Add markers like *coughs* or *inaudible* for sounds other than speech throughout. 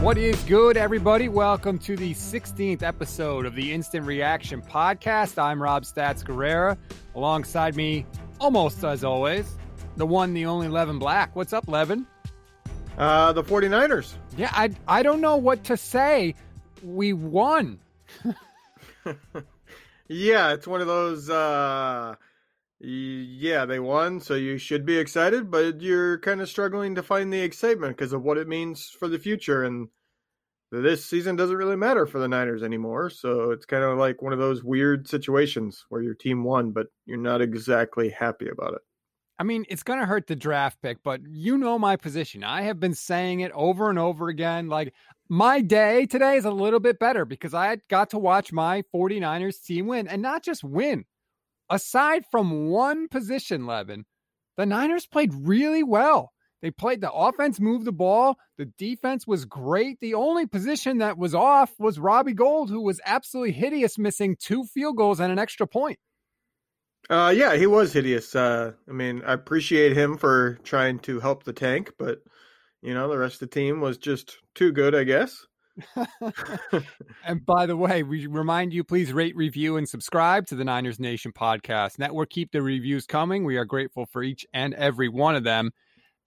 What is good, everybody? Welcome to the 16th episode of the Instant Reaction Podcast. I'm Rob Stats Guerrera. Alongside me, almost as always, the one, the only Levin Black. What's up, Levin? Uh, the 49ers. Yeah, I, I don't know what to say. We won. *laughs* yeah, it's one of those. Uh, yeah, they won, so you should be excited, but you're kind of struggling to find the excitement because of what it means for the future. And this season doesn't really matter for the Niners anymore. So it's kind of like one of those weird situations where your team won, but you're not exactly happy about it. I mean, it's going to hurt the draft pick, but you know my position. I have been saying it over and over again. Like, my day today is a little bit better because I got to watch my 49ers team win and not just win. Aside from one position, Levin, the Niners played really well. They played the offense, moved the ball. The defense was great. The only position that was off was Robbie Gould, who was absolutely hideous, missing two field goals and an extra point. Uh, yeah, he was hideous. Uh, I mean, I appreciate him for trying to help the tank, but you know, the rest of the team was just too good, I guess. *laughs* and by the way, we remind you please rate, review, and subscribe to the Niners Nation podcast network. Keep the reviews coming. We are grateful for each and every one of them.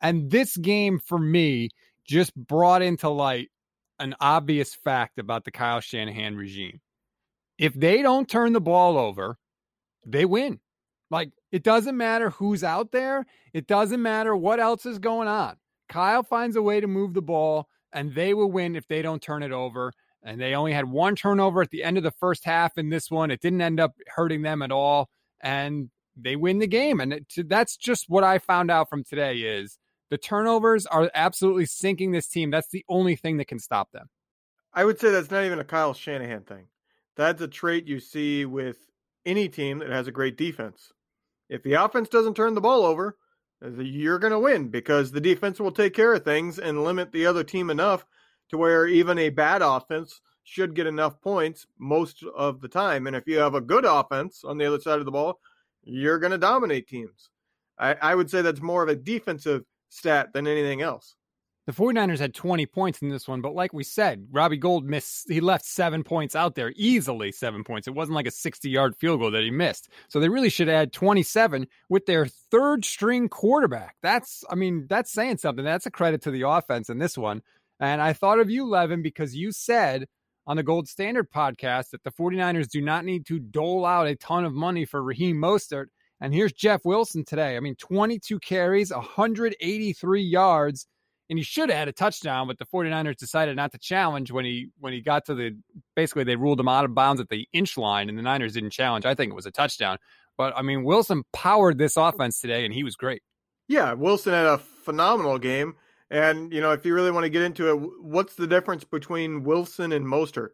And this game for me just brought into light an obvious fact about the Kyle Shanahan regime. If they don't turn the ball over, they win. Like it doesn't matter who's out there, it doesn't matter what else is going on. Kyle finds a way to move the ball, and they will win if they don't turn it over. And they only had one turnover at the end of the first half in this one. It didn't end up hurting them at all, and they win the game. And it, that's just what I found out from today is the turnovers are absolutely sinking this team. That's the only thing that can stop them. I would say that's not even a Kyle Shanahan thing. That's a trait you see with any team that has a great defense. If the offense doesn't turn the ball over, you're going to win because the defense will take care of things and limit the other team enough to where even a bad offense should get enough points most of the time. And if you have a good offense on the other side of the ball, you're going to dominate teams. I, I would say that's more of a defensive stat than anything else. The 49ers had 20 points in this one, but like we said, Robbie Gould missed, he left seven points out there, easily seven points. It wasn't like a 60 yard field goal that he missed. So they really should add 27 with their third string quarterback. That's, I mean, that's saying something. That's a credit to the offense in this one. And I thought of you, Levin, because you said on the Gold Standard podcast that the 49ers do not need to dole out a ton of money for Raheem Mostert. And here's Jeff Wilson today. I mean, 22 carries, 183 yards and he should have had a touchdown, but the 49ers decided not to challenge when he when he got to the basically they ruled him out of bounds at the inch line and the Niners didn't challenge. I think it was a touchdown. But I mean, Wilson powered this offense today and he was great. Yeah, Wilson had a phenomenal game. And, you know, if you really want to get into it, what's the difference between Wilson and Mostert?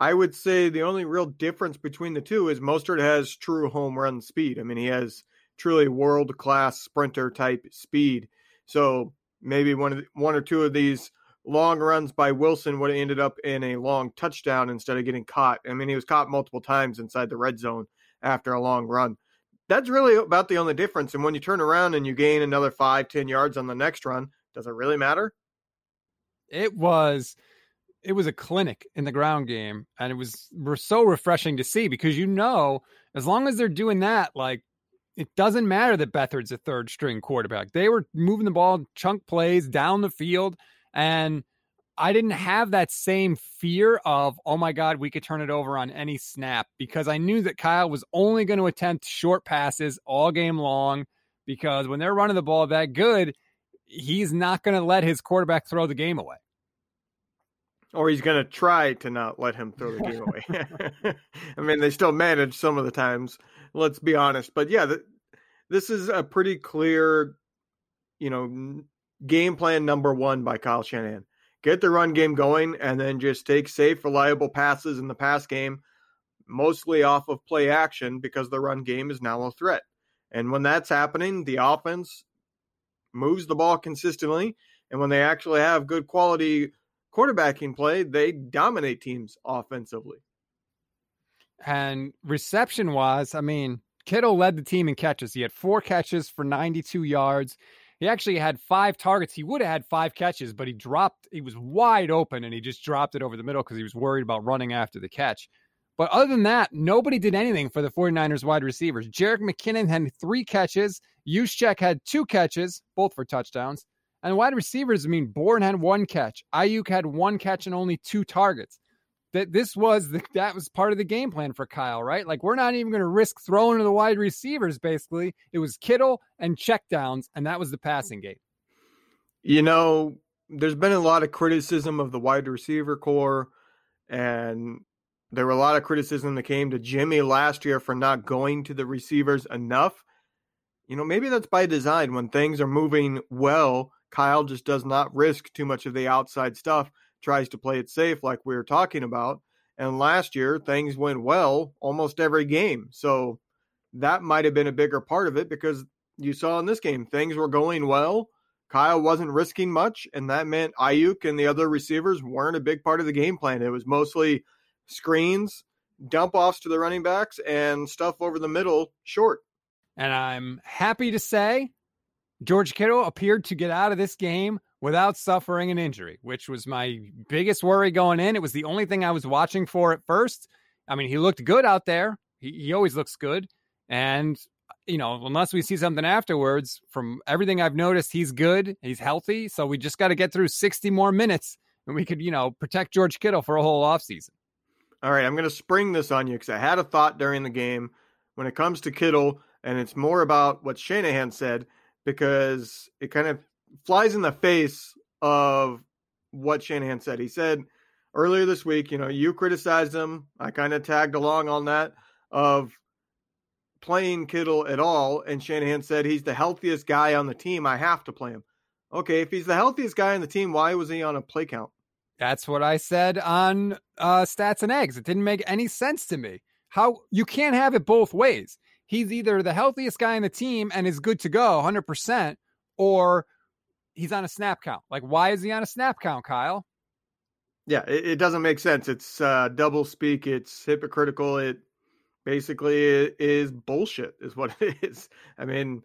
I would say the only real difference between the two is Mostert has true home run speed. I mean, he has truly world class sprinter type speed. So maybe one of the, one or two of these long runs by Wilson would have ended up in a long touchdown instead of getting caught. I mean, he was caught multiple times inside the red zone after a long run. That's really about the only difference. And when you turn around and you gain another five, ten yards on the next run, does it really matter? It was it was a clinic in the ground game and it was so refreshing to see because you know as long as they're doing that like it doesn't matter that Beathard's a third string quarterback. They were moving the ball, chunk plays down the field, and I didn't have that same fear of, oh my God, we could turn it over on any snap because I knew that Kyle was only going to attempt short passes all game long because when they're running the ball that good, he's not going to let his quarterback throw the game away. Or he's going to try to not let him throw the game away. *laughs* I mean, they still manage some of the times let's be honest. But yeah, the, this is a pretty clear, you know, game plan number one by Kyle Shanahan. Get the run game going and then just take safe, reliable passes in the pass game, mostly off of play action because the run game is now a threat. And when that's happening, the offense moves the ball consistently. And when they actually have good quality quarterbacking play, they dominate teams offensively. And reception wise, I mean, Kittle led the team in catches. He had four catches for 92 yards. He actually had five targets. He would have had five catches, but he dropped, he was wide open and he just dropped it over the middle because he was worried about running after the catch. But other than that, nobody did anything for the 49ers wide receivers. Jerick McKinnon had three catches. Juszczyk had two catches, both for touchdowns. And wide receivers, I mean, Bourne had one catch. Aiyuk had one catch and only two targets. That this was the, that was part of the game plan for Kyle, right? Like we're not even going to risk throwing to the wide receivers. Basically, it was Kittle and checkdowns, and that was the passing game. You know, there's been a lot of criticism of the wide receiver core, and there were a lot of criticism that came to Jimmy last year for not going to the receivers enough. You know, maybe that's by design. When things are moving well, Kyle just does not risk too much of the outside stuff, tries to play it safe, like we were talking about. And last year, things went well almost every game. So that might have been a bigger part of it because you saw in this game, things were going well. Kyle wasn't risking much, and that meant Aiyuk and the other receivers weren't a big part of the game plan. It was mostly screens, dump offs to the running backs, and stuff over the middle short. And I'm happy to say George Kittle appeared to get out of this game without suffering an injury, which was my biggest worry going in. It was the only thing I was watching for at first. I mean, he looked good out there. He, he always looks good. And, you know, unless we see something afterwards, from everything I've noticed, he's good. He's healthy. So we just got to get through 60 more minutes and we could, you know, protect George Kittle for a whole offseason. All right, I'm going to spring this on you because I had a thought during the game when it comes to Kittle, and it's more about what Shanahan said because it kind of flies in the face of what Shanahan said. He said earlier this week, you know, you criticized him. I kind of tagged along on that of playing Kittle at all. And Shanahan said he's the healthiest guy on the team. I have to play him. Okay, if he's the healthiest guy on the team, why was he on a play count? That's what I said on uh, Stats and Eggs. It didn't make any sense to me. How you can't have it both ways he's either the healthiest guy on the team and is good to go 100%, or he's on a snap count. Like, why is he on a snap count, Kyle? Yeah, it, it doesn't make sense. It's uh, double speak. It's hypocritical. It basically is bullshit, is what *laughs* it is. I mean,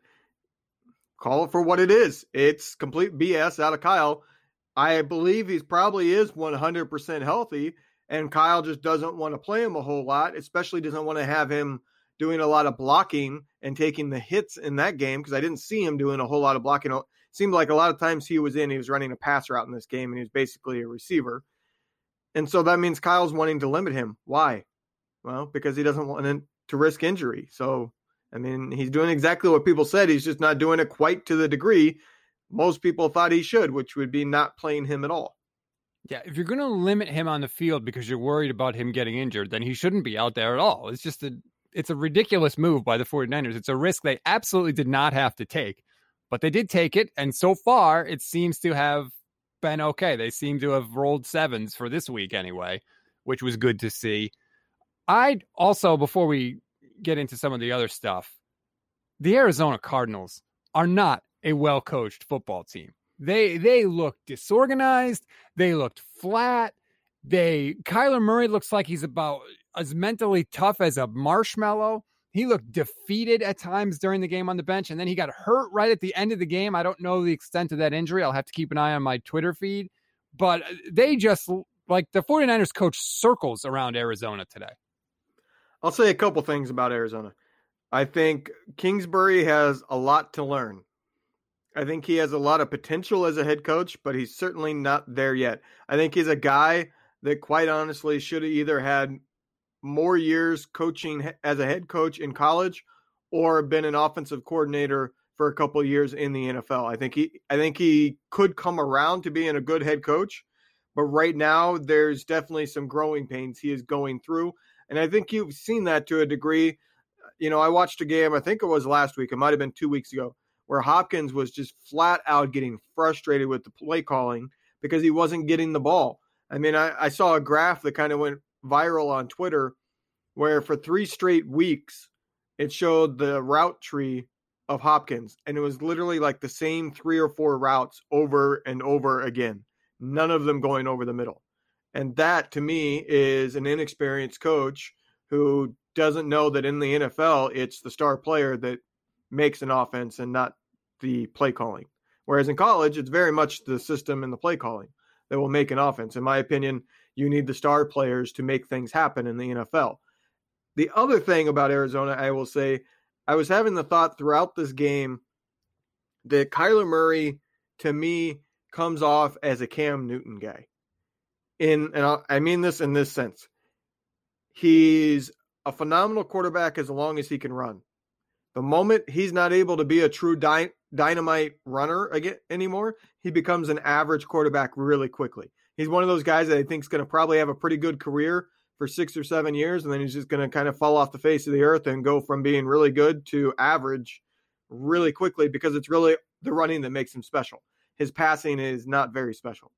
call it for what it is. It's complete BS out of Kyle. I believe he's probably is 100% healthy, and Kyle just doesn't want to play him a whole lot, especially doesn't want to have him doing a lot of blocking and taking the hits in that game because I didn't see him doing a whole lot of blocking. Seemed like a lot of times he was in, he was running a pass route in this game, and he was basically a receiver. And so that means Kyle's wanting to limit him. Why? Well, because he doesn't want to risk injury. So, I mean, he's doing exactly what people said. He's just not doing it quite to the degree most people thought he should, which would be not playing him at all. Yeah, if you're going to limit him on the field because you're worried about him getting injured, then he shouldn't be out there at all. It's just a it's a ridiculous move by the 49ers. It's a risk they absolutely did not have to take, but they did take it. And so far, it seems to have been okay. They seem to have rolled sevens for this week anyway, which was good to see. I'd also, before we get into some of the other stuff, the Arizona Cardinals are not a well coached football team. They they look disorganized. They looked flat. They Kyler Murray looks like he's about as mentally tough as a marshmallow. He looked defeated at times during the game on the bench, and then he got hurt right at the end of the game. I don't know the extent of that injury. I'll have to keep an eye on my Twitter feed. But uh, they just, like, the 49ers coach circles around Arizona today. I'll say a couple things about Arizona. I think Kingsbury has a lot to learn. I think he has a lot of potential as a head coach, but he's certainly not there yet. I think he's a guy that, quite honestly, should have either had more years coaching as a head coach in college or been an offensive coordinator for a couple years in the NFL. I think he I think he could come around to being a good head coach, but right now there's definitely some growing pains he is going through. And I think you've seen that to a degree. You know, I watched a game, I think it was last week, it might have been 2 weeks ago, where Hopkins was just flat out getting frustrated with the play calling because he wasn't getting the ball. I mean, I, I saw a graph that kind of went viral on Twitter where for three straight weeks it showed the route tree of Hopkins, and it was literally like the same three or four routes over and over again, none of them going over the middle. And that to me is an inexperienced coach who doesn't know that in the NFL it's the star player that makes an offense and not the play calling. Whereas in college, it's very much the system and the play calling that will make an offense. In my opinion, you need the star players to make things happen in the NFL. The other thing about Arizona, I will say, I was having the thought throughout this game that Kyler Murray, to me, comes off as a Cam Newton guy. In and I mean this in this sense, he's a phenomenal quarterback as long as he can run. The moment he's not able to be a true dy- dynamite runner again anymore, he becomes an average quarterback really quickly. He's one of those guys that I think is going to probably have a pretty good career for six or seven years, and then he's just going to kind of fall off the face of the earth and go from being really good to average really quickly because it's really the running that makes him special. His passing is not very special.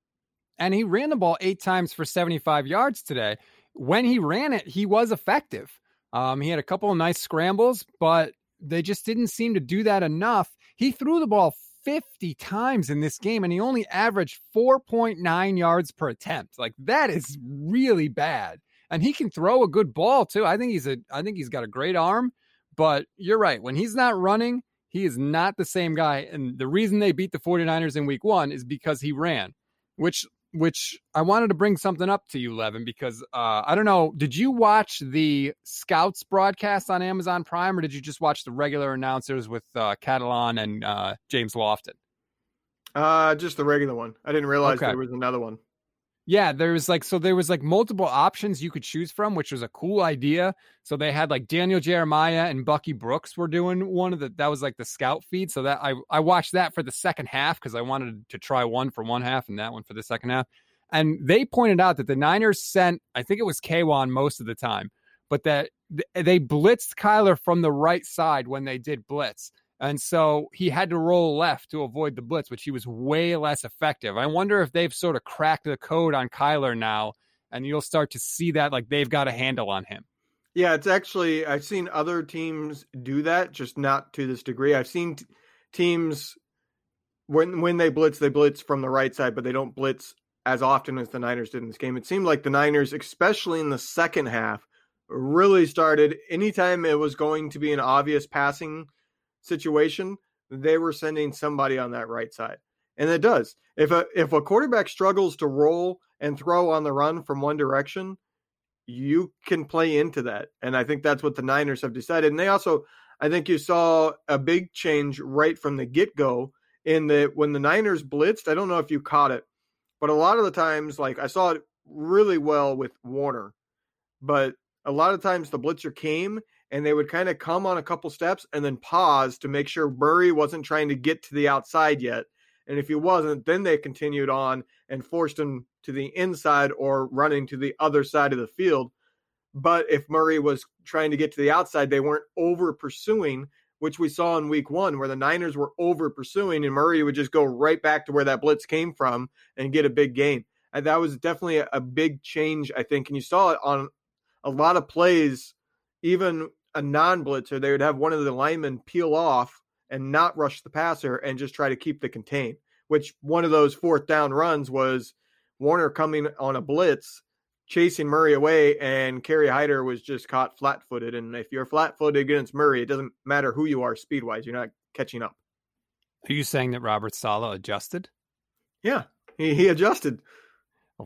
And he ran the ball eight times for 75 yards today. When he ran it, he was effective. Um, he had a couple of nice scrambles, but they just didn't seem to do that enough. He threw the ball 50 times in this game and he only averaged 4.9 yards per attempt. Like that is really bad. And he can throw a good ball too. I think he's a I think he's got a great arm, but you're right. When he's not running, he is not the same guy. And the reason they beat the 49ers in week 1 is because he ran, which which I wanted to bring something up to you, Levin, because uh, I don't know. Did you watch the Scouts broadcast on Amazon Prime, or did you just watch the regular announcers with uh, Catalon and uh, James Lofton? Uh, just the regular one. I didn't realize okay. there was another one. Yeah, there was like so there was like multiple options you could choose from, which was a cool idea. So they had like Daniel Jeremiah and Bucky Brooks were doing one of the that was like the scout feed. So that I I watched that for the second half because I wanted to try one for one half and that one for the second half. And they pointed out that the Niners sent I think it was Kwan most of the time, but that they blitzed Kyler from the right side when they did blitz. And so he had to roll left to avoid the blitz, which he was way less effective. I wonder if they've sort of cracked the code on Kyler now, and you'll start to see that like they've got a handle on him. Yeah, it's actually, I've seen other teams do that, just not to this degree. I've seen t- teams when when they blitz, they blitz from the right side, but they don't blitz as often as the Niners did in this game. It seemed like the Niners, especially in the second half, really started anytime it was going to be an obvious passing situation, they were sending somebody on that right side. And it does. If a if a quarterback struggles to roll and throw on the run from one direction, you can play into that. And I think that's what the Niners have decided. And they also I think you saw a big change right from the get-go in that when the Niners blitzed, I don't know if you caught it, but a lot of the times like I saw it really well with Warner. But a lot of times the blitzer came and they would kind of come on a couple steps and then pause to make sure Murray wasn't trying to get to the outside yet. And if he wasn't, then they continued on and forced him to the inside or running to the other side of the field. But if Murray was trying to get to the outside, they weren't over pursuing, which we saw in week one, where the Niners were over pursuing and Murray would just go right back to where that blitz came from and get a big gain. And that was definitely a, a big change, I think. And you saw it on a lot of plays, even a non blitzer, they would have one of the linemen peel off and not rush the passer and just try to keep the contain. Which one of those fourth down runs was Warner coming on a blitz, chasing Murray away, and Kerry Hyder was just caught flat footed. And if you're flat footed against Murray, it doesn't matter who you are speed wise, you're not catching up. Are you saying that Robert Saleh adjusted? Yeah, he, he adjusted.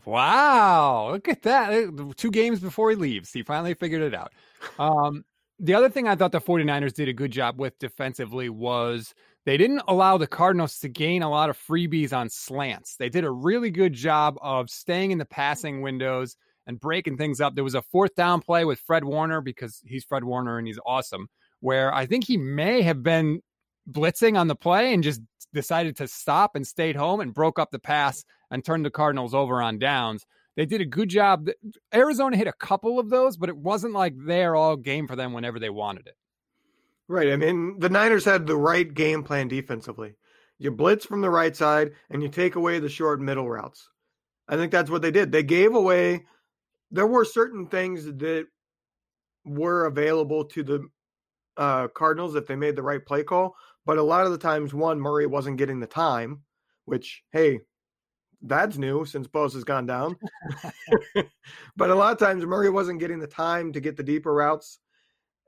Wow, look at that. Two games before he leaves, he finally figured it out. Um, the other thing I thought the 49ers did a good job with defensively was they didn't allow the Cardinals to gain a lot of freebies on slants. They did a really good job of staying in the passing windows and breaking things up. There was a fourth down play with Fred Warner because he's Fred Warner and he's awesome, where I think he may have been blitzing on the play and just decided to stop and stayed home and broke up the pass and turned the Cardinals over on downs. They did a good job. Arizona hit a couple of those, but it wasn't like they're all game for them whenever they wanted it. Right. I mean, the Niners had the right game plan defensively. You blitz from the right side and you take away the short middle routes. I think that's what they did. They gave away, there were certain things that were available to the uh, Cardinals if they made the right play call. But a lot of the times, one, Murray wasn't getting the time, which, hey, that's new since Bosa has gone down. *laughs* *laughs* but a lot of times Murray wasn't getting the time to get the deeper routes.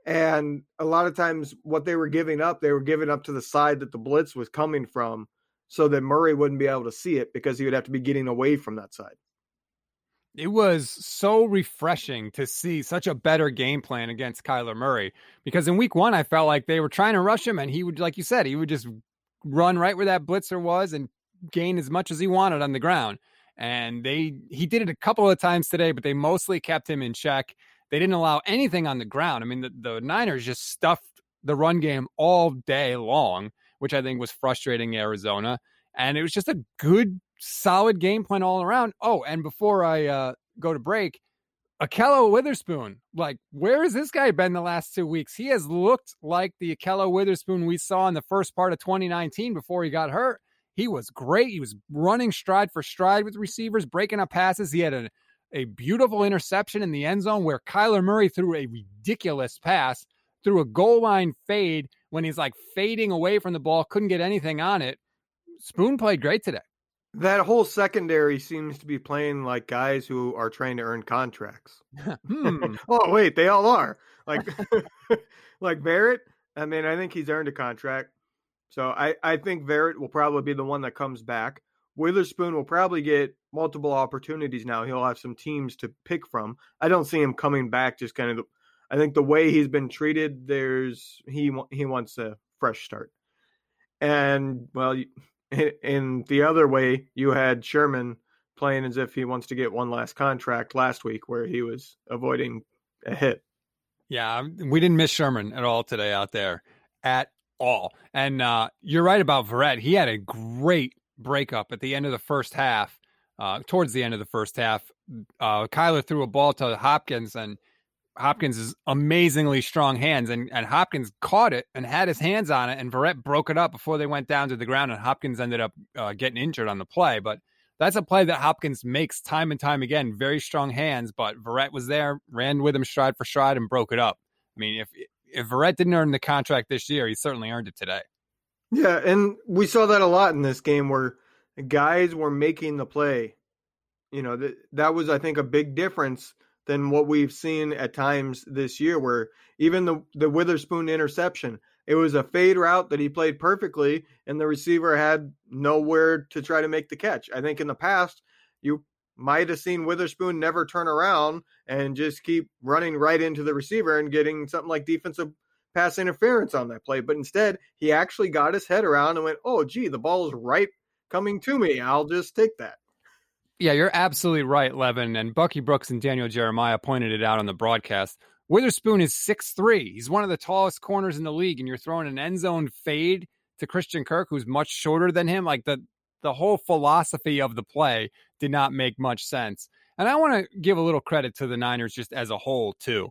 And a lot of times what they were giving up, they were giving up to the side that the blitz was coming from. so that Murray wouldn't be able to see it because he would have to be getting away from that side. It was so refreshing to see such a better game plan against Kyler Murray because in week one, I felt like they were trying to rush him and he would, like you said, he would just run right where that blitzer was and gain as much as he wanted on the ground. And they, he did it a couple of times today, but they mostly kept him in check. They didn't allow anything on the ground. I mean, the, the Niners just stuffed the run game all day long, which I think was frustrating Arizona. And it was just a good, solid game plan all around. Oh, and before I uh, go to break, Ahkello Witherspoon, like, where has this guy been the last two weeks? He has looked like the Ahkello Witherspoon we saw in the first part of 2019 before he got hurt. He was great. He was running stride for stride with receivers, breaking up passes. He had a, a beautiful interception in the end zone where Kyler Murray threw a ridiculous pass through a goal line fade when he's like fading away from the ball, couldn't get anything on it. Spoon played great today. That whole secondary seems to be playing like guys who are trying to earn contracts. *laughs* hmm. oh wait, they all are. Like *laughs* like Verrett. I mean, I think he's earned a contract. So I, I think Verrett will probably be the one that comes back. Witherspoon will probably get multiple opportunities now. He'll have some teams to pick from. I don't see him coming back just kind of I think the way he's been treated, there's he he wants a fresh start. And well, in the other way, you had Sherman playing as if he wants to get one last contract last week, where he was avoiding a hit. Yeah, we didn't miss Sherman at all today out there at all. And uh, you're right about Verrett. He had a great breakup at the end of the first half. Uh, towards the end of the first half, uh, Kyler threw a ball to Hopkins, and Hopkins is amazingly strong hands, and, and Hopkins caught it and had his hands on it, and Verrett broke it up before they went down to the ground, and Hopkins ended up uh, getting injured on the play. But that's a play that Hopkins makes time and time again. Very strong hands, but Verrett was there, ran with him stride for stride, and broke it up. I mean, if if Verrett didn't earn the contract this year, he certainly earned it today. Yeah, and we saw that a lot in this game where guys were making the play. You know, that that was I think a big difference than what we've seen at times this year, where even the the Witherspoon interception, it was a fade route that he played perfectly, and the receiver had nowhere to try to make the catch. I think in the past, you might have seen Witherspoon never turn around and just keep running right into the receiver and getting something like defensive pass interference on that play. But instead, he actually got his head around and went, "Oh, gee, the ball is right coming to me. I'll just take that." Yeah, you're absolutely right, Levin. And Bucky Brooks and Daniel Jeremiah pointed it out on the broadcast. Witherspoon is six three. He's one of the tallest corners in the league, and you're throwing an end zone fade to Christian Kirk, who's much shorter than him. Like the the whole philosophy of the play did not make much sense. And I want to give a little credit to the Niners just as a whole, too.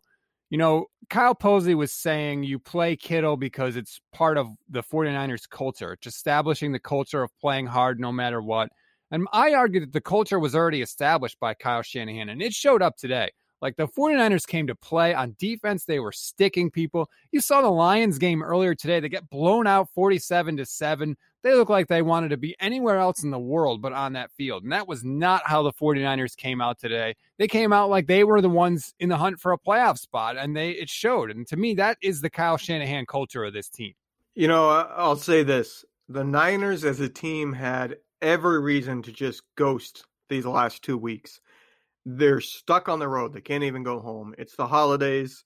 You know, Kyle Posey was saying you play Kittle because it's part of the 49ers culture. It's establishing the culture of playing hard no matter what. And I argue that the culture was already established by Kyle Shanahan, and it showed up today. Like the 49ers came to play on defense, they were sticking people. You saw the Lions game earlier today. They get blown out 47 to 7. They look like they wanted to be anywhere else in the world but on that field. And that was not how the 49ers came out today. They came out like they were the ones in the hunt for a playoff spot and they it showed. And to me that is the Kyle Shanahan culture of this team. You know, I'll say this. The Niners as a team had every reason to just ghost these last two weeks. They're stuck on the road. They can't even go home. It's the holidays.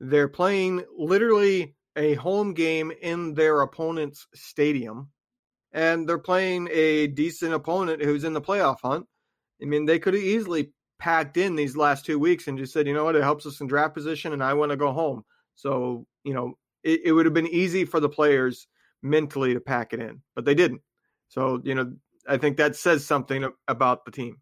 They're playing literally a home game in their opponent's stadium, and they're playing a decent opponent who's in the playoff hunt. I mean, they could have easily packed in these last two weeks and just said, you know what, it helps us in draft position, and I want to go home. So, you know, it, it would have been easy for the players mentally to pack it in, but they didn't. So, you know, I think that says something about the team.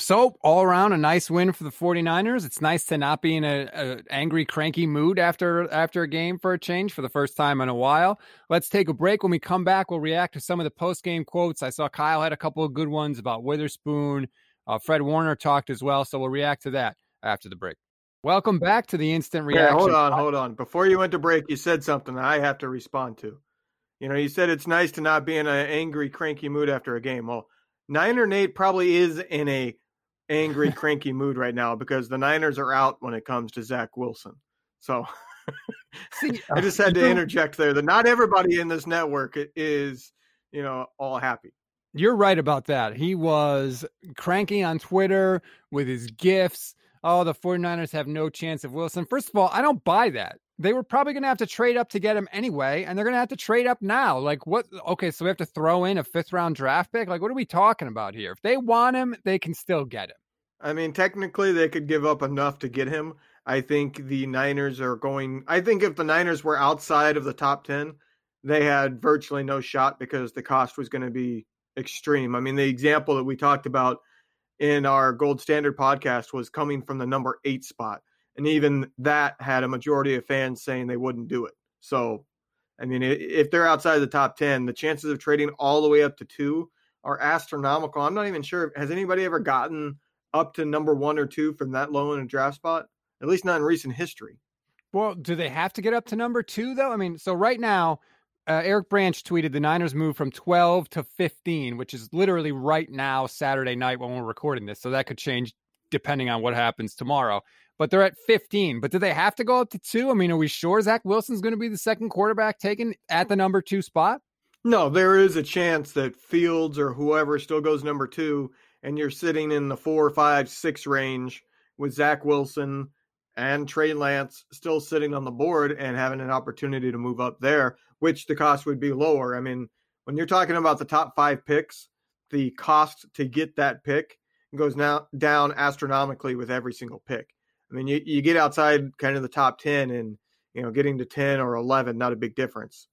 So, all around a nice win for the 49ers. It's nice to not be in a, a, angry, cranky mood after after a game for a change for the first time in a while. Let's take a break. When we come back, we'll react to some of the post game quotes. I saw Kyle had a couple of good ones about Witherspoon. Uh, Fred Warner talked as well, so we'll react to that after the break. Welcome back to the instant reaction. Yeah, hold on, hold on. Before you went to break, you said something I have to respond to. You know, you said it's nice to not be in an angry, cranky mood after a game. Well, Niner Nate probably is in a angry, *laughs* cranky mood right now because the Niners are out when it comes to Zach Wilson. So *laughs* See, I just had to interject there that not everybody in this network is you know, all happy. You're right about that. He was cranky on Twitter with his gifts. Oh, the 49ers have no chance of Wilson. First of all, I don't buy that. They were probably going to have to trade up to get him anyway, and they're going to have to trade up now. Like, what? Okay, so we have to throw in a fifth round draft pick? Like, what are we talking about here? If they want him, they can still get him. I mean, technically, they could give up enough to get him. I think the Niners are going. I think if the Niners were outside of the top 10, they had virtually no shot because the cost was going to be extreme. I mean, the example that we talked about in our Gold Standard podcast was coming from the number eight spot. And even that had a majority of fans saying they wouldn't do it. So, I mean, if they're outside the top 10, the chances of trading all the way up to two are astronomical. I'm not even sure. Has anybody ever gotten up to number one or two from that low in a draft spot? At least not in recent history. Well, do they have to get up to number two, though? I mean, so right now, uh, Eric Branch tweeted the Niners moved from 12 to 15, which is literally right now, Saturday night when we're recording this. So that could change depending on what happens tomorrow. But they're at 15. But do they have to go up to two? I mean, are we sure Zach Wilson's going to be the second quarterback taken at the number two spot? No, there is a chance that Fields or whoever still goes number two, and you're sitting in the four, five, six range with Zach Wilson and Trey Lance still sitting on the board and having an opportunity to move up there, which the cost would be lower. I mean, when you're talking about the top five picks, the cost to get that pick goes now down astronomically with every single pick. I mean, you, you get outside kind of the top 10 and, you know, getting to 10 or 11, not a big difference.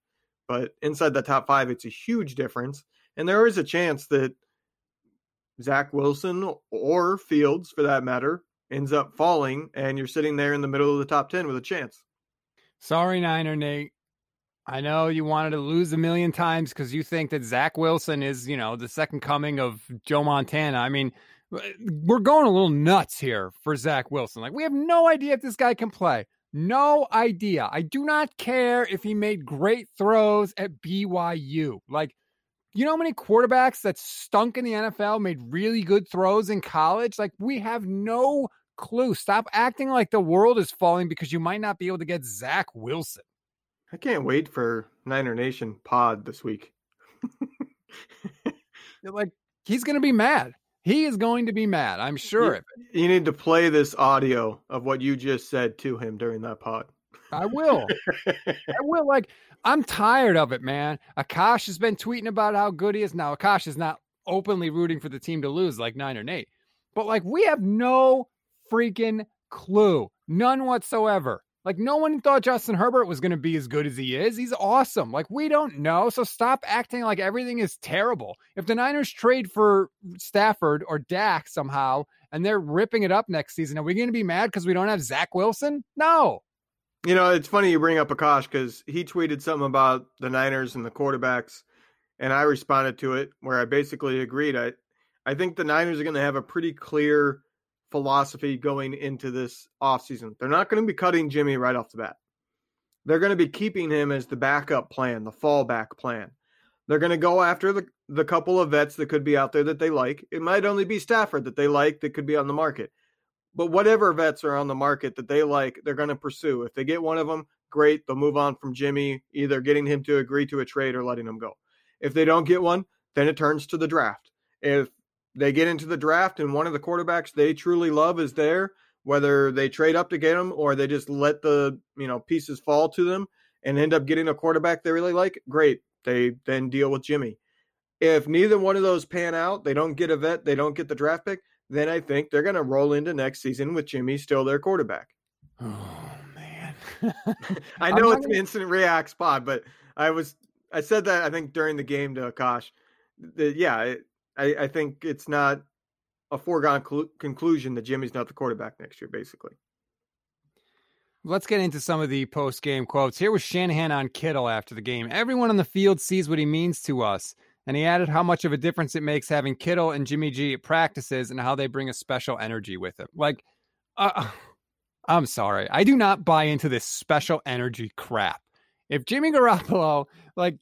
But inside the top five, it's a huge difference. And there is a chance that Zach Wilson or Fields, for that matter, ends up falling and you're sitting there in the middle of the top 10 with a chance. Sorry, Niner Nate. I know you wanted to lose a million times because you think that Zach Wilson is, you know, the second coming of Joe Montana. I mean, Uh, we're going a little nuts here for Zach Wilson. Like, we have no idea if this guy can play. No idea. I do not care if he made great throws at BYU. Like, you know how many quarterbacks that stunk in the NFL made really good throws in college? Like, we have no clue. Stop acting like the world is falling because you might not be able to get Zach Wilson. I can't wait for Niner Nation pod this week. *laughs* like, he's going to be mad. He is going to be mad. I'm sure you, you need to play this audio of what you just said to him during that pod. I will. I will. Like, I'm tired of it, man. Akash has been tweeting about how good he is. Now, Akash is not openly rooting for the team to lose like Niner Nate, but like we have no freaking clue, none whatsoever. Like no one thought Justin Herbert was going to be as good as he is. He's awesome. Like we don't know. So stop acting like everything is terrible. If the Niners trade for Stafford or Dak somehow and they're ripping it up next season, are we going to be mad because we don't have Zach Wilson? No. You know, it's funny you bring up Akash because he tweeted something about the Niners and the quarterbacks, and I responded to it where I basically agreed. I, I think the Niners are going to have a pretty clear philosophy going into this offseason. They're not going to be cutting Jimmy right off the bat. They're going to be keeping him as the backup plan, the fallback plan. They're going to go after the, the couple of vets that could be out there that they like. It might only be Stafford that they like that could be on the market. But whatever vets are on the market that they like, they're going to pursue. If they get one of them, great. They'll move on from Jimmy, either getting him to agree to a trade or letting him go. If they don't get one, then it turns to the draft. If they get into the draft and one of the quarterbacks they truly love is there, whether they trade up to get him or they just let the you know pieces fall to them and end up getting a quarterback they really like, great. They then deal with Jimmy. If neither one of those pan out, they don't get a vet, they don't get the draft pick, then I think they're going to roll into next season with Jimmy still their quarterback. Oh man, *laughs* I know it's an instant react spot, but I was I said that I think during the game to Akash. That, yeah, it, I, I think it's not a foregone cl- conclusion that Jimmy's not the quarterback next year. Basically, Let's get into some of the post game quotes. Here was Shanahan on Kittle after the game. Everyone on the field sees what he means to us. And he added how much of a difference it makes having Kittle and Jimmy G at practices and how they bring a special energy with him. Like, uh, *laughs* I'm sorry. I do not buy into this special energy crap. If Jimmy Garoppolo, like,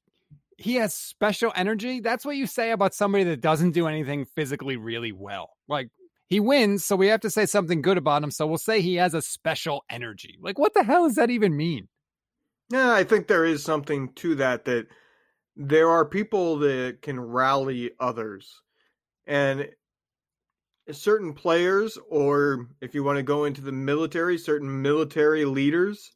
he has special energy, that's what you say about somebody that doesn't do anything physically really well. Like, he wins, so we have to say something good about him. So we'll say he has a special energy. Like, what the hell does that even mean? Yeah, I think there is something to that that there are people that can rally others. And certain players, or if you want to go into the military, certain military leaders,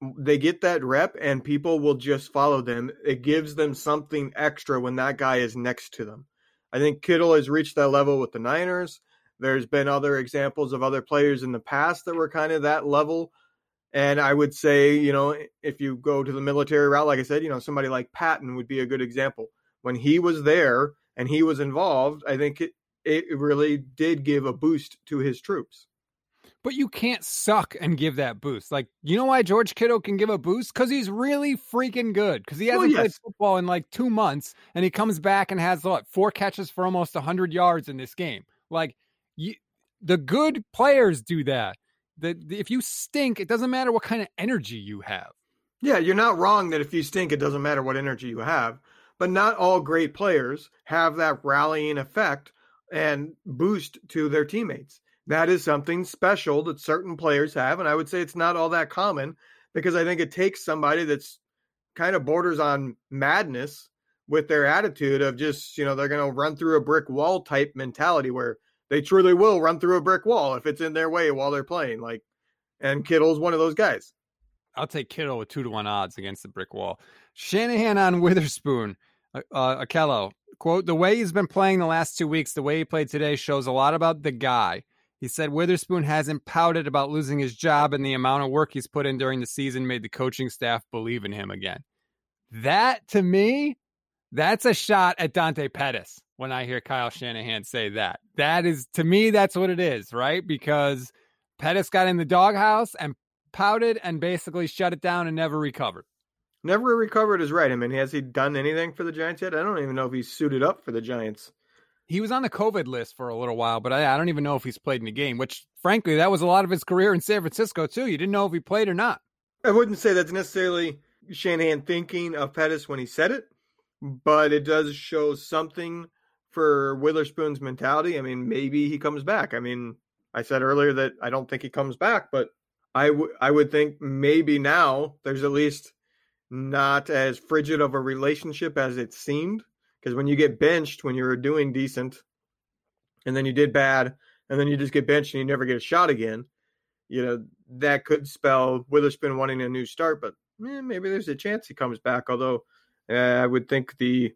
they get that rep and people will just follow them. It gives them something extra when that guy is next to them. I think Kittle has reached that level with the Niners. There's been other examples of other players in the past that were kind of that level. And I would say, you know, if you go to the military route, like I said, you know, somebody like Patton would be a good example. When he was there and he was involved, I think it, it really did give a boost to his troops. But you can't suck and give that boost. Like, you know why George Kittle can give a boost? Because he's really freaking good. Because he hasn't well, yes. played football in like two months, and he comes back and has what four catches for almost hundred yards in this game. Like, you, the good players do that. The, the, if you stink, it doesn't matter what kind of energy you have. Yeah, you're not wrong that if you stink, it doesn't matter what energy you have. But not all great players have that rallying effect and boost to their teammates. That is something special that certain players have. And I would say it's not all that common because I think it takes somebody that's kind of borders on madness with their attitude of just, you know, they're going to run through a brick wall type mentality where they truly will run through a brick wall if it's in their way while they're playing. Like, and Kittle's one of those guys. I'll take Kittle with two to one odds against the brick wall. Shanahan on Witherspoon, uh, uh, Ahkello, quote, the way he's been playing the last two weeks, the way he played today shows a lot about the guy. He said Witherspoon hasn't pouted about losing his job and the amount of work he's put in during the season made the coaching staff believe in him again. That to me, that's a shot at Dante Pettis when I hear Kyle Shanahan say that. That is to me, that's what it is, right? Because Pettis got in the doghouse and pouted and basically shut it down and never recovered. Never recovered is right. I mean, has he done anything for the Giants yet? I don't even know if he's suited up for the Giants. He was on the COVID list for a little while, but I, I don't even know if he's played in a game, which frankly, that was a lot of his career in San Francisco, too. You didn't know if he played or not. I wouldn't say that's necessarily Shanahan thinking of Pettis when he said it, but it does show something for Witherspoon's mentality. I mean, maybe he comes back. I mean, I said earlier that I don't think he comes back, but I, w- I would think maybe now there's at least not as frigid of a relationship as it seemed. Because when you get benched when you're doing decent, and then you did bad, and then you just get benched and you never get a shot again, you know that could spell Witherspoon wanting a new start. But eh, maybe there's a chance he comes back. Although uh, I would think the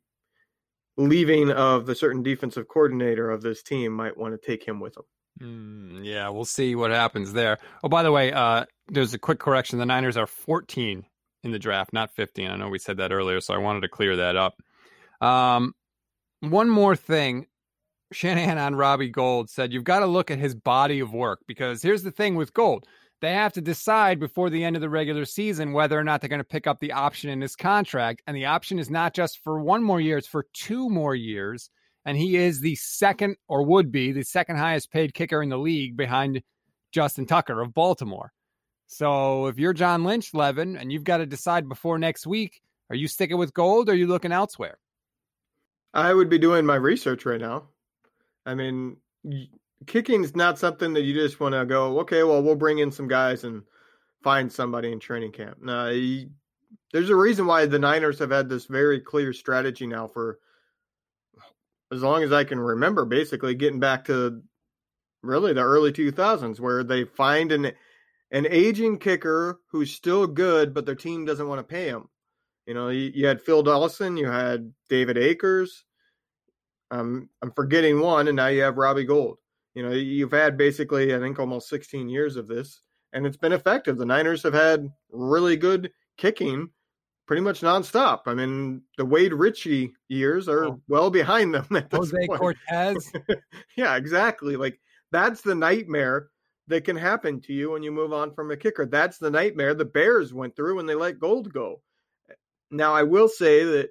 leaving of the certain defensive coordinator of this team might want to take him with him. Mm, yeah, we'll see what happens there. Oh, by the way, uh, there's a quick correction. The Niners are 14 in the draft, not 15. I know we said that earlier, so I wanted to clear that up. Um, one more thing. Shanahan on Robbie Gould said, You've got to look at his body of work because here's the thing with Gould. they have to decide before the end of the regular season whether or not they're going to pick up the option in his contract. And the option is not just for one more year, it's for two more years. And he is the second, or would be, the second highest paid kicker in the league behind Justin Tucker of Baltimore. So if you're John Lynch, Levin, and you've got to decide before next week, are you sticking with Gould or are you looking elsewhere? I would be doing my research right now. I mean, kicking is not something that you just want to go, okay, well, we'll bring in some guys and find somebody in training camp. No, there's a reason why the Niners have had this very clear strategy now for as long as I can remember, basically getting back to really the early 2000s, where they find an an aging kicker who's still good, but their team doesn't want to pay him. You know, you, you had Phil Dawson, you had David Akers. Um, I'm forgetting one, and now you have Robbie Gould. You know, you've had basically, I think, almost 16 years of this, and it's been effective. The Niners have had really good kicking pretty much nonstop. I mean, the Wade Richey years are oh. well behind them. *laughs* At Jose point. Cortez. *laughs* yeah, exactly. Like that's the nightmare that can happen to you when you move on from a kicker. That's the nightmare the Bears went through when they let Gould go. Now, I will say that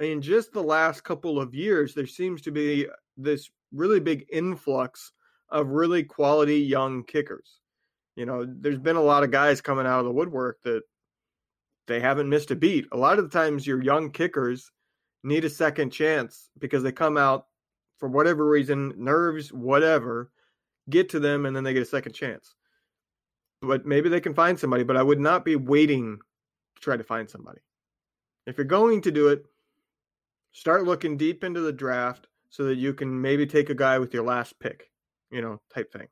in just the last couple of years, there seems to be this really big influx of really quality young kickers. You know, there's been a lot of guys coming out of the woodwork that they haven't missed a beat. A lot of the times, your young kickers need a second chance because they come out for whatever reason, nerves, whatever, get to them, and then they get a second chance. But maybe they can find somebody, but I would not be waiting to try to find somebody. If you're going to do it, start looking deep into the draft so that you can maybe take a guy with your last pick, you know, type thing.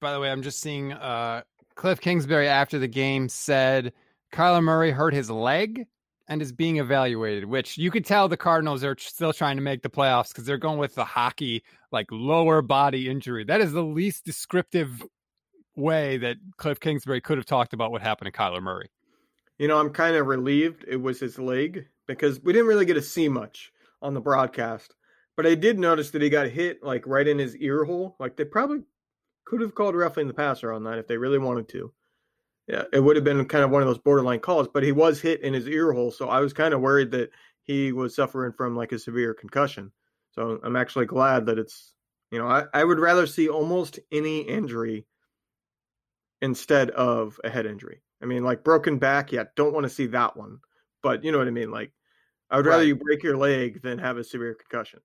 By the way, I'm just seeing uh, Kliff Kingsbury after the game said Kyler Murray hurt his leg and is being evaluated, which you could tell the Cardinals are still trying to make the playoffs because they're going with the hockey, like lower body injury. That is the least descriptive way that Kliff Kingsbury could have talked about what happened to Kyler Murray. You know, I'm kind of relieved it was his leg because we didn't really get to see much on the broadcast. But I did notice that he got hit like right in his ear hole. Like they probably could have called roughing the passer on that if they really wanted to. Yeah, it would have been kind of one of those borderline calls, but he was hit in his ear hole, so I was kind of worried that he was suffering from like a severe concussion. So I'm actually glad that it's you know, I, I would rather see almost any injury instead of a head injury. I mean, like broken back, yeah, don't want to see that one. But you know what I mean? Like I would rather right. you break your leg than have a severe concussion.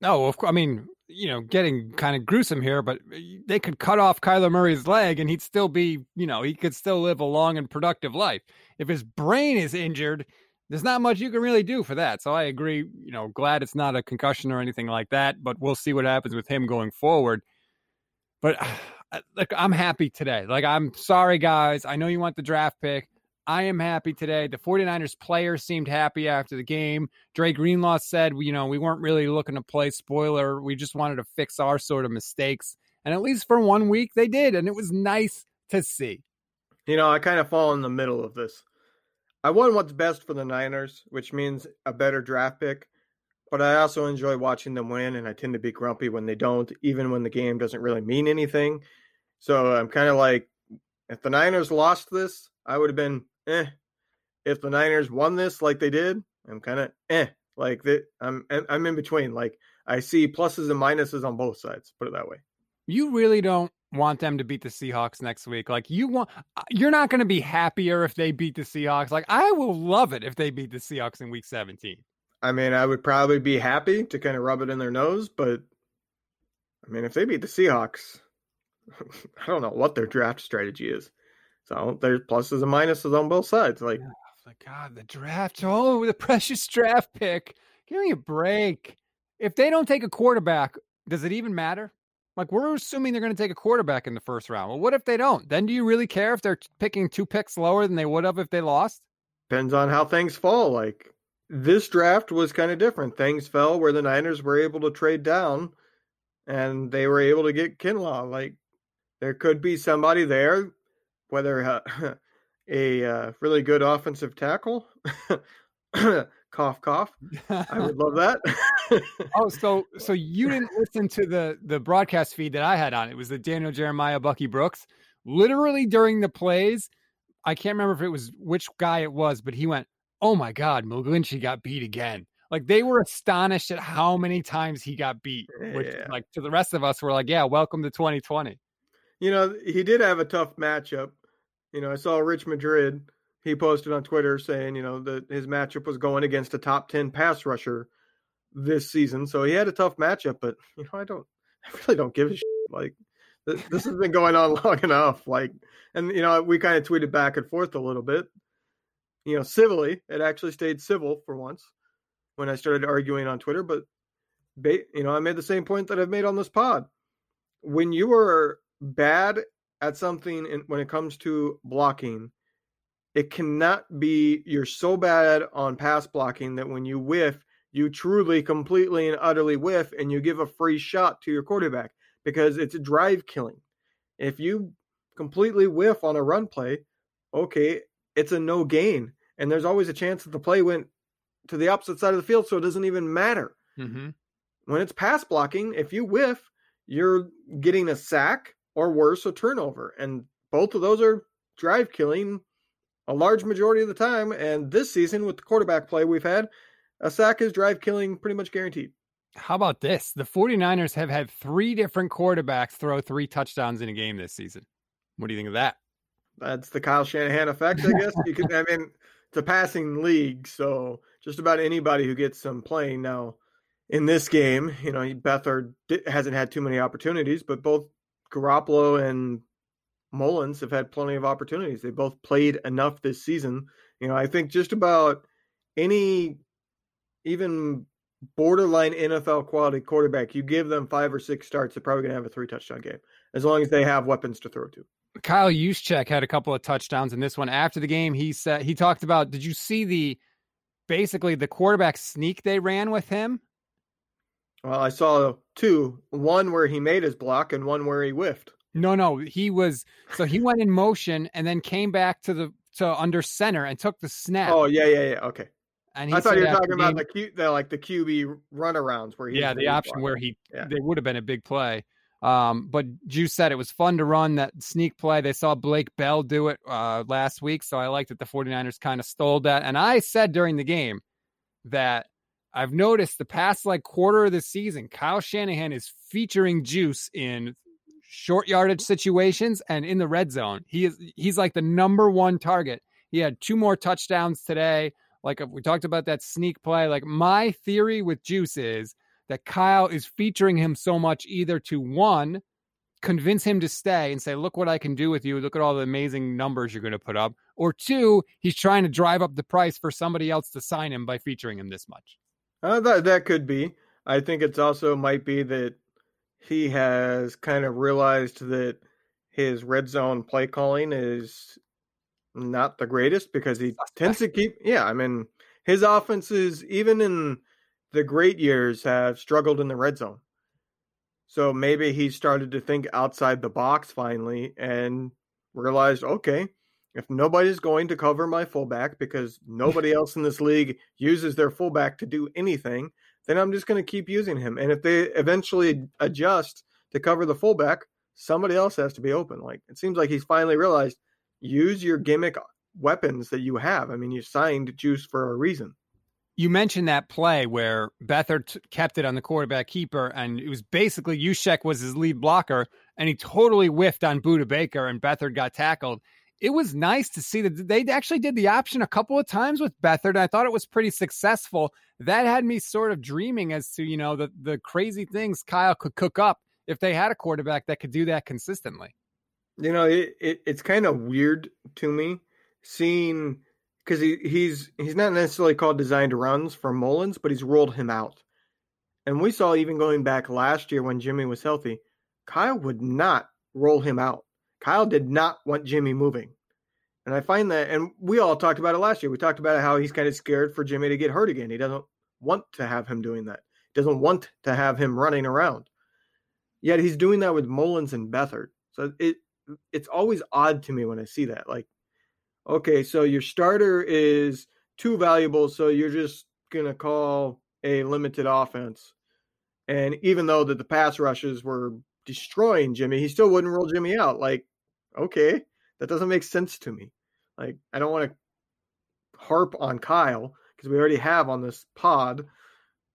No, of course. I mean, you know, getting kind of gruesome here, but uh, they could cut off Kyler Murray's leg and he'd still be, you know, he could still live a long and productive life. If his brain is injured, there's not much you can really do for that. So I agree, you know, glad it's not a concussion or anything like that, but we'll see what happens with him going forward. But *sighs* Uh, like I'm happy today. Like I'm sorry guys, I know you want the draft pick. I am happy today. The 49ers players seemed happy after the game. Dre Greenlaw said, you know, we weren't really looking to play spoiler. We just wanted to fix our sort of mistakes. And at least for one week, they did. And it was nice to see. You know, I kind of fall in the middle of this. I want what's best for the Niners, which means a better draft pick. But I also enjoy watching them win, and I tend to be grumpy when they don't, even when the game doesn't really mean anything. So I'm kind of like, if the Niners lost this, I would have been eh. If the Niners won this like they did, I'm kind of eh. Like that, I'm I'm in between. Like I see pluses and minuses on both sides. Put it that way. You really don't want them to beat the Seahawks next week. Like you want, uh, you're not going to be happier if they beat the Seahawks. Like I will love it if they beat the Seahawks in Week 17. I mean, I would probably be happy to kind of rub it in their nose, but I mean, if they beat the Seahawks, *laughs* I don't know what their draft strategy is. So there's pluses and minuses on both sides. Like, oh, God, the draft. Oh, the precious draft pick. Give me a break. If they don't take a quarterback, does it even matter? Like, we're assuming they're going to take a quarterback in the first round. Well, what if they don't? Then do you really care if they're picking two picks lower than they would have if they lost? Depends on how things fall. Like, this draft was kind of different. Things fell where the Niners were able to trade down and they were able to get Kinlaw. Like, there could be somebody there whether uh, *laughs* a uh, really good offensive tackle, *coughs* cough cough, I would love that. *laughs* oh, so so you didn't listen to the the broadcast feed that I had on? It was the Daniel Jeremiah, Bucky Brooks. Literally during the plays, I can't remember if it was which guy it was, but he went, "Oh my God, McGlinchey got beat again." Like they were astonished at how many times he got beat. Which, yeah. like to the rest of us, were like, "Yeah, welcome to 2020." You know, he did have a tough matchup you know, I saw Rich Madrid. He posted on Twitter saying, you know, that his matchup was going against a top 10 pass rusher this season. So he had a tough matchup, but, you know, I don't, *laughs* I really don't give a shit. Like, this, this has been going on *laughs* long enough. Like, and, you know, we kind of tweeted back and forth a little bit, you know, civilly. It actually stayed civil for once when I started arguing on Twitter, but, you know, I made the same point that I've made on this pod. When you are bad at something in, when it comes to blocking, it cannot be you're so bad on pass blocking that when you whiff, you truly, completely, and utterly whiff and you give a free shot to your quarterback because it's a drive killing. If you completely whiff on a run play, okay, it's a no gain. And there's always a chance that the play went to the opposite side of the field, so it doesn't even matter. Mm-hmm. When it's pass blocking, if you whiff, you're getting a sack or worse, a turnover. And both of those are drive killing a large majority of the time. And this season, with the quarterback play we've had, a sack is drive killing pretty much guaranteed. How about this? The 49ers have had three different quarterbacks throw three touchdowns in a game this season. What do you think of that? That's the Kyle Shanahan effect, I guess. you can, I *laughs* mean, it's a passing league, so just about anybody who gets some playing now in this game, you know, Beathard hasn't had too many opportunities, but both Garoppolo and Mullens have had plenty of opportunities. They both played enough this season, You know, I think just about any even borderline NFL quality quarterback, you give them five or six starts, they're probably going to have a three touchdown game as long as they have weapons to throw to. Kyle Juszczyk had a couple of touchdowns in this one. After the game, he said he talked about. Did you see the basically the quarterback sneak they ran with him? Well, I saw two. One where he made his block, and one where he whiffed. No, no, he was so he went in motion and then came back to the to under center and took the snap. Oh yeah, yeah, yeah. Okay. And I thought you were talking about the, Q, the like the QB runarounds where he yeah the option where he yeah. they would have been a big play. Um, but Juice said it was fun to run that sneak play. They saw Blake Bell do it uh, last week, so I liked that the 49ers kind of stole that. And I said during the game that I've noticed the past like quarter of the season, Kyle Shanahan is featuring Juice in short yardage situations and in the red zone. He is he's like the number one target. He had two more touchdowns today. Like uh, we talked about that sneak play. Like my theory with Juice is that Kyle is featuring him so much either to one, convince him to stay and say, look what I can do with you. Look at all the amazing numbers you're going to put up. Or two, he's trying to drive up the price for somebody else to sign him by featuring him this much. Uh, that, that could be. I think it's also might be that he has kind of realized that his red zone play calling is not the greatest because he tends to keep, yeah, I mean, his offenses, even in the great years have struggled in the red zone. So maybe he started to think outside the box finally and realized, okay, if nobody's going to cover my fullback because nobody *laughs* else in this league uses their fullback to do anything, then I'm just going to keep using him. And if they eventually adjust to cover the fullback, somebody else has to be open. Like it seems like he's finally realized use your gimmick weapons that you have. I mean, you signed Juice for a reason you mentioned that play where Beathard kept it on the quarterback keeper, and it was basically Juszczyk was his lead blocker, and he totally whiffed on Budda Baker, and Beathard got tackled. It was nice to see that they actually did the option a couple of times with Beathard. I thought it was pretty successful. That had me sort of dreaming as to you know the the crazy things Kyle could cook up if they had a quarterback that could do that consistently. You know, it, it it's kind of weird to me seeing because he, he's he's not necessarily called designed runs for Mullens, but he's rolled him out. And we saw even going back last year when Jimmy was healthy, Kyle would not roll him out. Kyle did not want Jimmy moving. And I find that, and we all talked about it last year. We talked about how he's kind of scared for Jimmy to get hurt again. He doesn't want to have him doing that. He doesn't want to have him running around. Yet he's doing that with Mullens and Beathard. So it it's always odd to me when I see that. Like okay, so your starter is too valuable, so you're just gonna call a limited offense. And even though that the pass rushes were destroying Jimmy, he still wouldn't roll Jimmy out. Like, okay, that doesn't make sense to me. Like, I don't want to harp on Kyle because we already have on this pod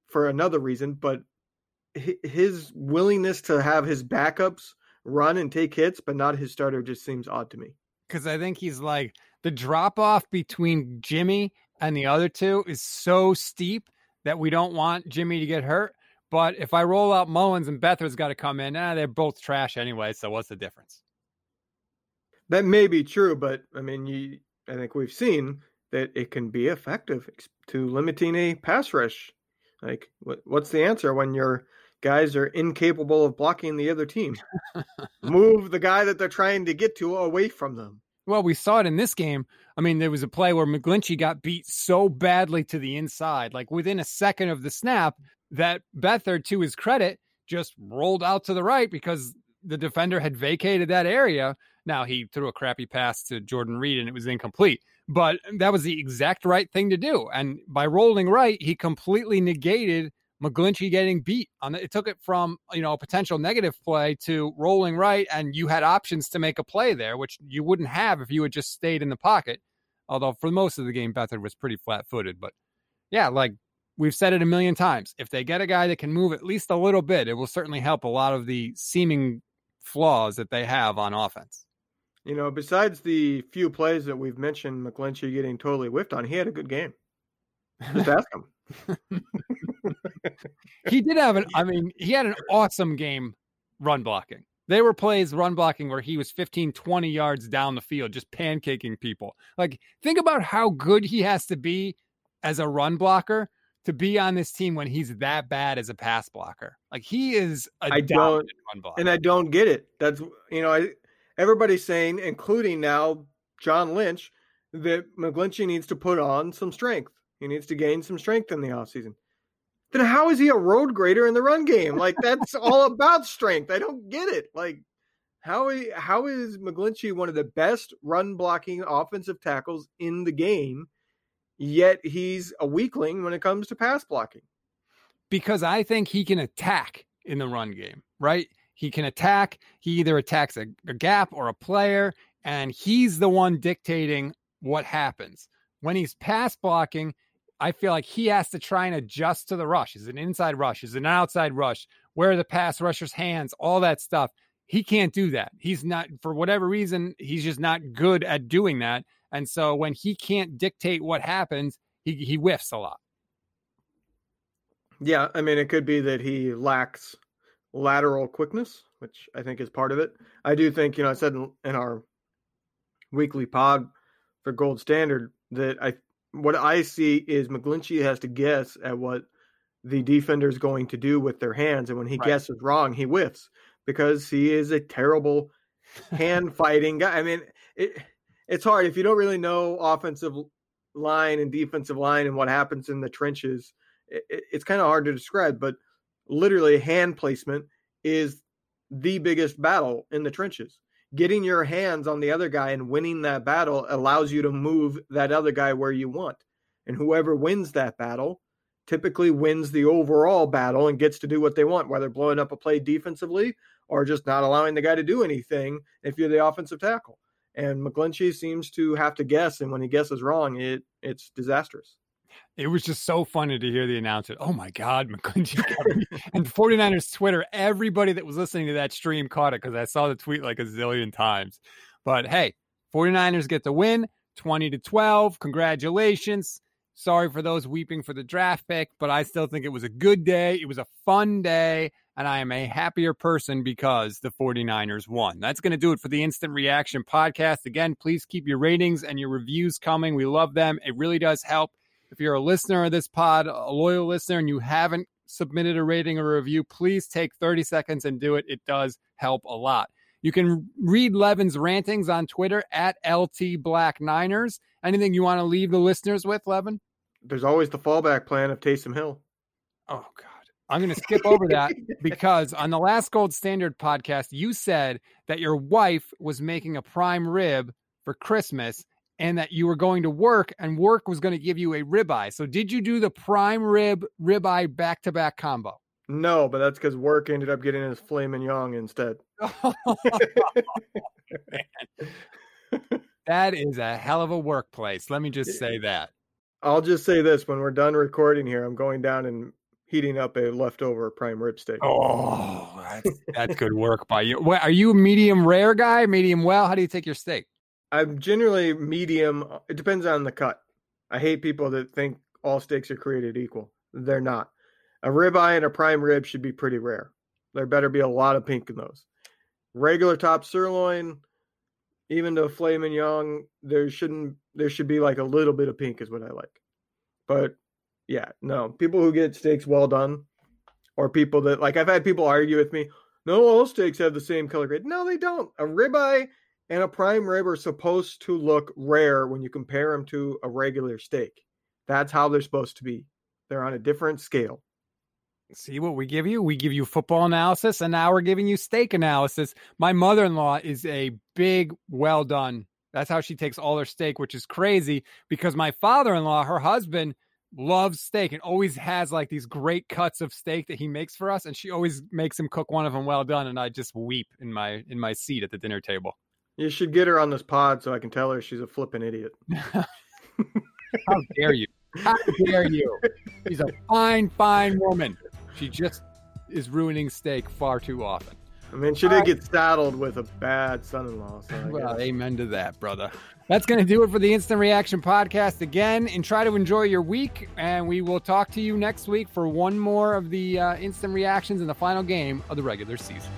for another reason, but his willingness to have his backups run and take hits, but not his starter, just seems odd to me. Because I think he's like, the drop off between Jimmy and the other two is so steep that we don't want Jimmy to get hurt. But if I roll out Mullens and Beathard's got to come in, ah, they're both trash anyway. So what's the difference? That may be true, but I mean, you, I think we've seen that it can be effective to limiting a pass rush. Like, what, what's the answer when your guys are incapable of blocking the other team? Move the guy that they're trying to get to away from them. Well, we saw it in this game. I mean, there was a play where McGlinchey got beat so badly to the inside, like within a second of the snap, that Beathard, to his credit, just rolled out to the right because the defender had vacated that area. Now he threw a crappy pass to Jordan Reed and it was incomplete, but that was the exact right thing to do. And by rolling right, he completely negated McGlinchey getting beat on the, it took it from you know a potential negative play to rolling right, and you had options to make a play there, which you wouldn't have if you had just stayed in the pocket. Although for most of the game, Beathard was pretty flat footed, but yeah, like we've said it a million times, if they get a guy that can move at least a little bit, it will certainly help a lot of the seeming flaws that they have on offense. You know, besides the few plays that we've mentioned, McGlinchey getting totally whiffed on, he had a good game. Just ask him. *laughs* he did have an. I mean, he had an awesome game run blocking. They were plays run blocking where he was 15, 20 yards down the field, just pancaking people. Like, think about how good he has to be as a run blocker to be on this team when he's that bad as a pass blocker. Like, he is a I don't, run blocker. And I don't get it. That's, you know, I, everybody's saying, including now John Lynch, that McGlinchey needs to put on some strength. He needs to gain some strength in the offseason then how is he a road grader in the run game? Like that's *laughs* all about strength. I don't get it. Like how how is McGlinchey one of the best run blocking offensive tackles in the game, yet he's a weakling when it comes to pass blocking? Because I think he can attack in the run game, right? He can attack. He either attacks a, a gap or a player, and he's the one dictating what happens. When he's pass blocking, I feel like he has to try and adjust to the rush. Is it an inside rush? Is it an outside rush? Where are the pass rusher's hands? All that stuff. He can't do that. He's not, for whatever reason, he's just not good at doing that. And so when he can't dictate what happens, he, he whiffs a lot. Yeah. I mean, it could be that he lacks lateral quickness, which I think is part of it. I do think, you know, I said in, in our weekly pod for Gold Standard that I what I see is McGlinchey has to guess at what the defender is going to do with their hands, and when he right. guesses wrong, he whiffs because he is a terrible hand fighting guy. I mean, it, it's hard if you don't really know offensive line and defensive line and what happens in the trenches. It, it, it's kind of hard to describe, but literally, hand placement is the biggest battle in the trenches getting your hands on the other guy and winning that battle allows you to move that other guy where you want. And whoever wins that battle typically wins the overall battle and gets to do what they want, whether blowing up a play defensively or just not allowing the guy to do anything if you're the offensive tackle. And McGlinchey seems to have to guess, and when he guesses wrong, it it's disastrous it was just so funny to hear the announcement. Oh my God, *laughs* McGlinchey. and 49ers Twitter, everybody that was listening to that stream caught it because I saw the tweet like a zillion times. But hey, 49ers get the win 20 to 12. Congratulations. Sorry for those weeping for the draft pick, but I still think it was a good day. It was a fun day, and I am a happier person because the 49ers won. That's going to do it for the Instant Reaction podcast. Again, please keep your ratings and your reviews coming. We love them. It really does help if you're a listener of this pod, a loyal listener, and you haven't submitted a rating or review, please take 30 seconds and do it. It does help a lot. You can read Levin's rantings on Twitter at LT Black Niners. Anything you want to leave the listeners with, Levin? There's always the fallback plan of Taysom Hill. Oh, God. I'm going to skip over that because on the last Gold Standard podcast, you said that your wife was making a prime rib for Christmas and that you were going to work and work was going to give you a ribeye. So did you do the prime rib ribeye back to back combo? No, but that's because work ended up getting his filet mignon instead. *laughs* Oh, *laughs* that is a hell of a workplace. Let me just say that. I'll just say this: when we're done recording here, I'm going down and heating up a leftover prime rib steak. Oh, that's, that's good work by you. What, are you a medium rare guy? Medium well? How do you take your steak? I'm generally medium. It depends on the cut. I hate people that think all steaks are created equal. They're not. A ribeye and a prime rib should be pretty rare. There better be a lot of pink in those. Regular top sirloin, even the filet mignon, there shouldn't. There should be like a little bit of pink is what I like. But yeah, no. People who get steaks well done, or people that like I've had people argue with me. No, all steaks have the same color grade. No, they don't. A ribeye and a prime rib are supposed to look rare when you compare them to a regular steak. That's how they're supposed to be. They're on a different scale. See what we give you? We give you football analysis, and now we're giving you steak analysis. My mother in law is a big, well done. That's how she takes all her steak, which is crazy because my father in law, her husband, loves steak and always has like these great cuts of steak that he makes for us and she always makes him cook one of them well done and i just weep in my in my seat at the dinner table you should get her on this pod so I can tell her she's a flipping idiot. *laughs* *laughs* How dare you? How dare you? She's a fine, fine woman. She just is ruining steak far too often. I mean, she did get saddled with a bad son-in-law. So well, guess. amen to that, brother. That's going to do it for the Instant Reaction podcast again. And try to enjoy your week. And we will talk to you next week for one more of the uh, instant reactions in the final game of the regular season.